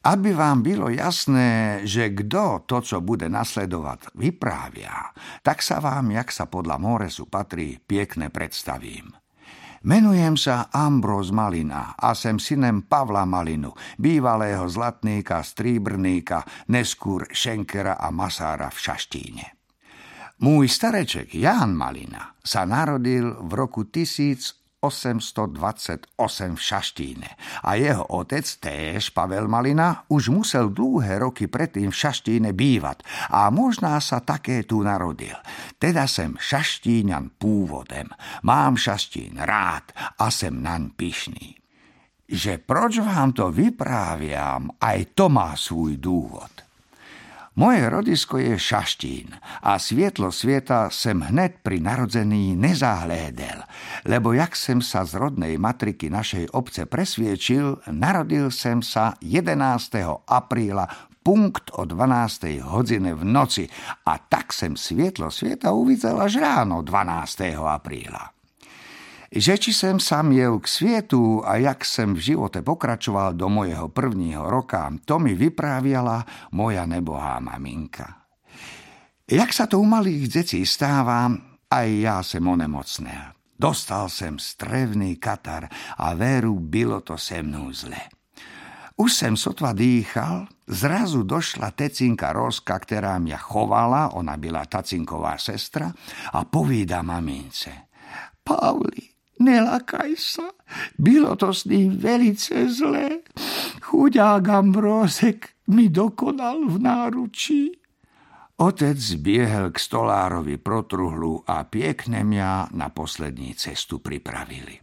Aby vám bylo jasné, že kdo to, co bude nasledovať, vyprávia, tak sa vám, jak sa podľa Moresu patrí, piekne predstavím. Menujem sa Ambros Malina a sem synem Pavla Malinu, bývalého zlatníka, stríbrníka, neskôr Šenkera a Masára v Šaštíne. Môj stareček Jan Malina sa narodil v roku 1000 828 v Šaštíne a jeho otec, též Pavel Malina, už musel dlhé roky predtým v Šaštíne bývať a možná sa také tu narodil. Teda sem šaštíňan pôvodem, mám Šaštín rád a sem naň pyšný. Že proč vám to vypráviam, aj to má svůj dôvod. Moje rodisko je Šaštín a svietlo sveta sem hned pri narodzení nezahlédel, lebo jak sem sa z rodnej matriky našej obce presviečil, narodil sem sa 11. apríla punkt o 12. hodine v noci a tak sem svietlo sveta uvidel až ráno 12. apríla že či sem sam jel k svietu a jak sem v živote pokračoval do mojeho prvního roka, to mi vypráviala moja nebohá maminka. Jak sa to u malých detí stáva, aj ja sem onemocnel. Dostal sem strevný katar a veru bylo to se mnou zle. Už sem sotva dýchal, zrazu došla tecinka Roska, ktorá mňa chovala, ona byla tacinková sestra, a povída mamince. Pavli, Nelakaj sa, bylo to s ním velice zlé. Chudák Ambrózek mi dokonal v náručí. Otec zbiehel k stolárovi protruhlu a piekne mňa na poslední cestu pripravili.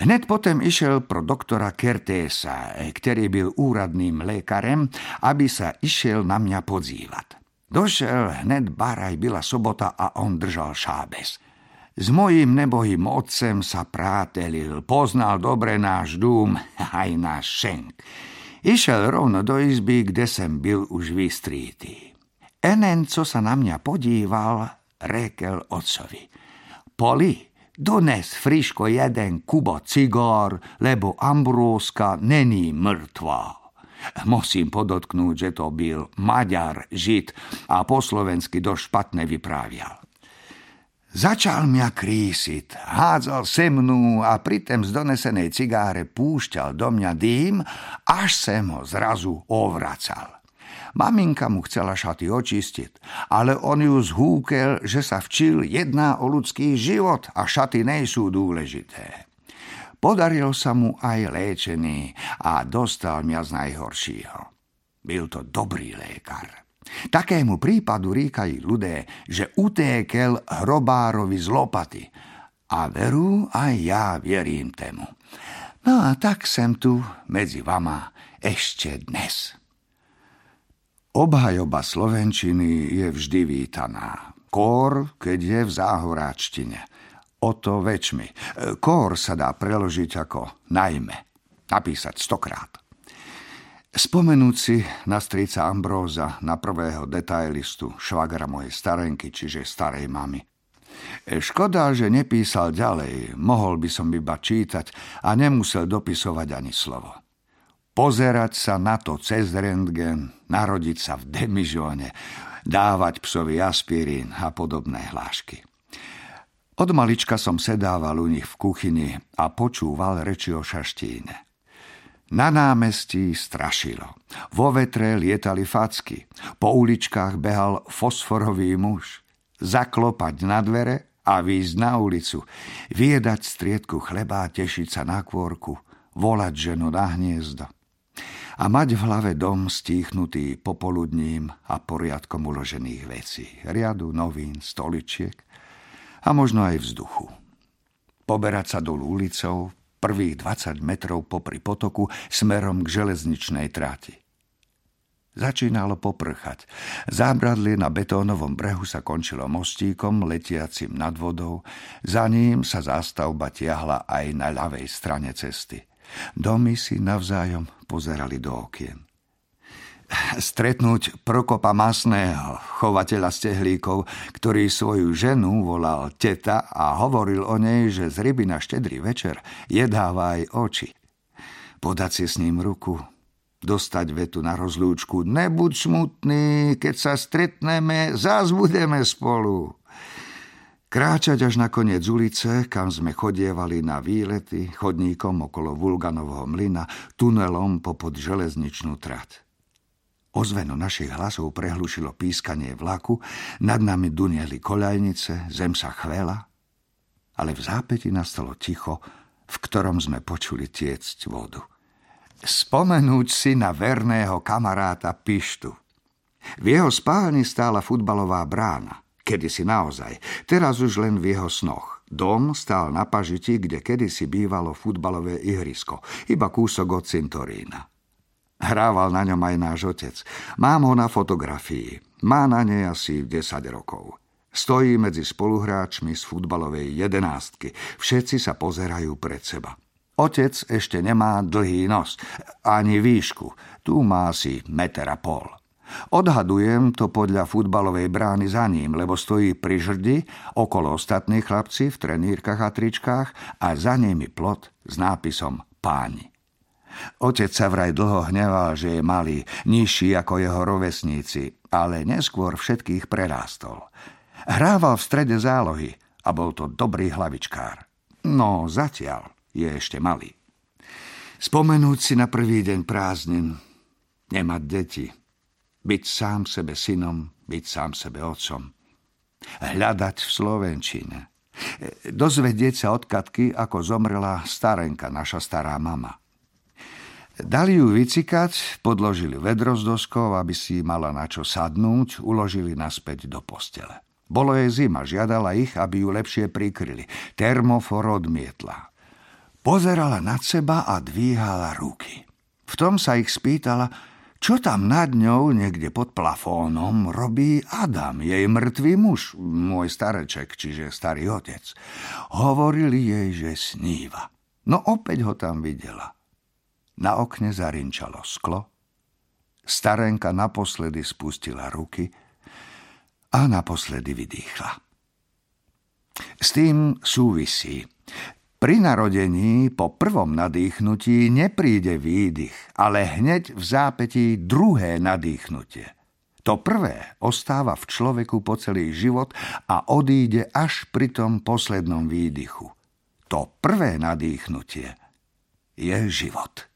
Hned potom išiel pro doktora Kertésa, ktorý byl úradným lékarem, aby sa išiel na mňa podzívať. Došel hned baraj, byla sobota a on držal šábes. S mojím nebohým otcem sa prátelil, poznal dobre náš dům, aj náš šenk. Išiel rovno do izby, kde sem byl už vystrítý. Enen, co sa na mňa podíval, rekel otcovi. Poli, dones friško jeden kubo cigár, lebo Ambróska není mŕtva. Musím podotknúť, že to byl Maďar, Žid a po slovensky dosť špatne vyprávial. Začal mňa krísiť, hádzal se mnú a pritom z donesenej cigáre púšťal do mňa dým, až sem ho zrazu ovracal. Maminka mu chcela šaty očistiť, ale on ju zhúkel, že sa včil jedná o ľudský život a šaty nejsú dôležité. Podaril sa mu aj léčený a dostal mňa z najhoršího. Byl to dobrý lékar. Takému prípadu ríkají ľudé, že utékel hrobárovi z lopaty. A veru aj ja vierím tému. No a tak sem tu medzi vama ešte dnes. Obhajoba slovenčiny je vždy vítaná. Kór, keď je v záhoráčtine. O to väčšmi. Kór sa dá preložiť ako najmä. Napísať stokrát. Spomenúť si na strica Ambróza, na prvého detailistu, švagra mojej starenky, čiže starej mamy. E, škoda, že nepísal ďalej, mohol by som iba čítať a nemusel dopisovať ani slovo. Pozerať sa na to cez rentgen, narodiť sa v demižóne, dávať psovi aspirín a podobné hlášky. Od malička som sedával u nich v kuchyni a počúval reči o šaštíne. Na námestí strašilo. Vo vetre lietali facky. Po uličkách behal fosforový muž. Zaklopať na dvere a výjsť na ulicu. Viedať striedku chleba a tešiť sa na kôrku. Volať ženu na hniezdo. A mať v hlave dom stíchnutý popoludním a poriadkom uložených vecí. Riadu, novín, stoličiek a možno aj vzduchu. Poberať sa dolu ulicou, prvých 20 metrov popri potoku smerom k železničnej tráti. Začínalo poprchať. Zábradlie na betónovom brehu sa končilo mostíkom letiacim nad vodou, za ním sa zástavba tiahla aj na ľavej strane cesty. Domy si navzájom pozerali do okien stretnúť Prokopa Masného, chovateľa stehlíkov, ktorý svoju ženu volal teta a hovoril o nej, že z ryby na štedrý večer jedáva aj oči. Podať si s ním ruku, dostať vetu na rozlúčku. Nebuď smutný, keď sa stretneme, zás budeme spolu. Kráčať až na koniec ulice, kam sme chodievali na výlety, chodníkom okolo Vulganovho mlyna, tunelom popod železničnú trať. Ozveno našich hlasov prehlušilo pískanie vlaku, nad nami dunieli koľajnice, zem sa chvela, ale v zápäti nastalo ticho, v ktorom sme počuli tiecť vodu. Spomenúť si na verného kamaráta Pištu. V jeho spálni stála futbalová brána – kedysi naozaj, teraz už len v jeho snoch. Dom stál na pažiti, kde kedysi bývalo futbalové ihrisko, iba kúsok od cintorína. Hrával na ňom aj náš otec. Mám ho na fotografii. Má na nej asi 10 rokov. Stojí medzi spoluhráčmi z futbalovej jedenástky. Všetci sa pozerajú pred seba. Otec ešte nemá dlhý nos, ani výšku. Tu má asi meter a pol. Odhadujem to podľa futbalovej brány za ním, lebo stojí pri žrdi, okolo ostatní chlapci v trenírkach a tričkách a za nimi plot s nápisom Páni. Otec sa vraj dlho hneval, že je malý, nižší ako jeho rovesníci, ale neskôr všetkých prerástol. Hrával v strede zálohy a bol to dobrý hlavičkár. No zatiaľ je ešte malý. Spomenúť si na prvý deň prázdnin, nemať deti – byť sám sebe synom, byť sám sebe otcom. Hľadať v Slovenčine. Dozvedieť sa od Katky, ako zomrela starenka, naša stará mama. Dali ju vycikať, podložili vedro s doskou, aby si mala na čo sadnúť, uložili naspäť do postele. Bolo jej zima, žiadala ich, aby ju lepšie prikryli. Termofor odmietla. Pozerala nad seba a dvíhala ruky. V tom sa ich spýtala, čo tam nad ňou, niekde pod plafónom, robí Adam, jej mŕtvý muž, môj stareček, čiže starý otec. Hovorili jej, že sníva. No opäť ho tam videla. Na okne zarinčalo sklo, starenka naposledy spustila ruky a naposledy vydýchla. S tým súvisí. Pri narodení po prvom nadýchnutí nepríde výdych, ale hneď v zápetí druhé nadýchnutie. To prvé ostáva v človeku po celý život a odíde až pri tom poslednom výdychu. To prvé nadýchnutie je život.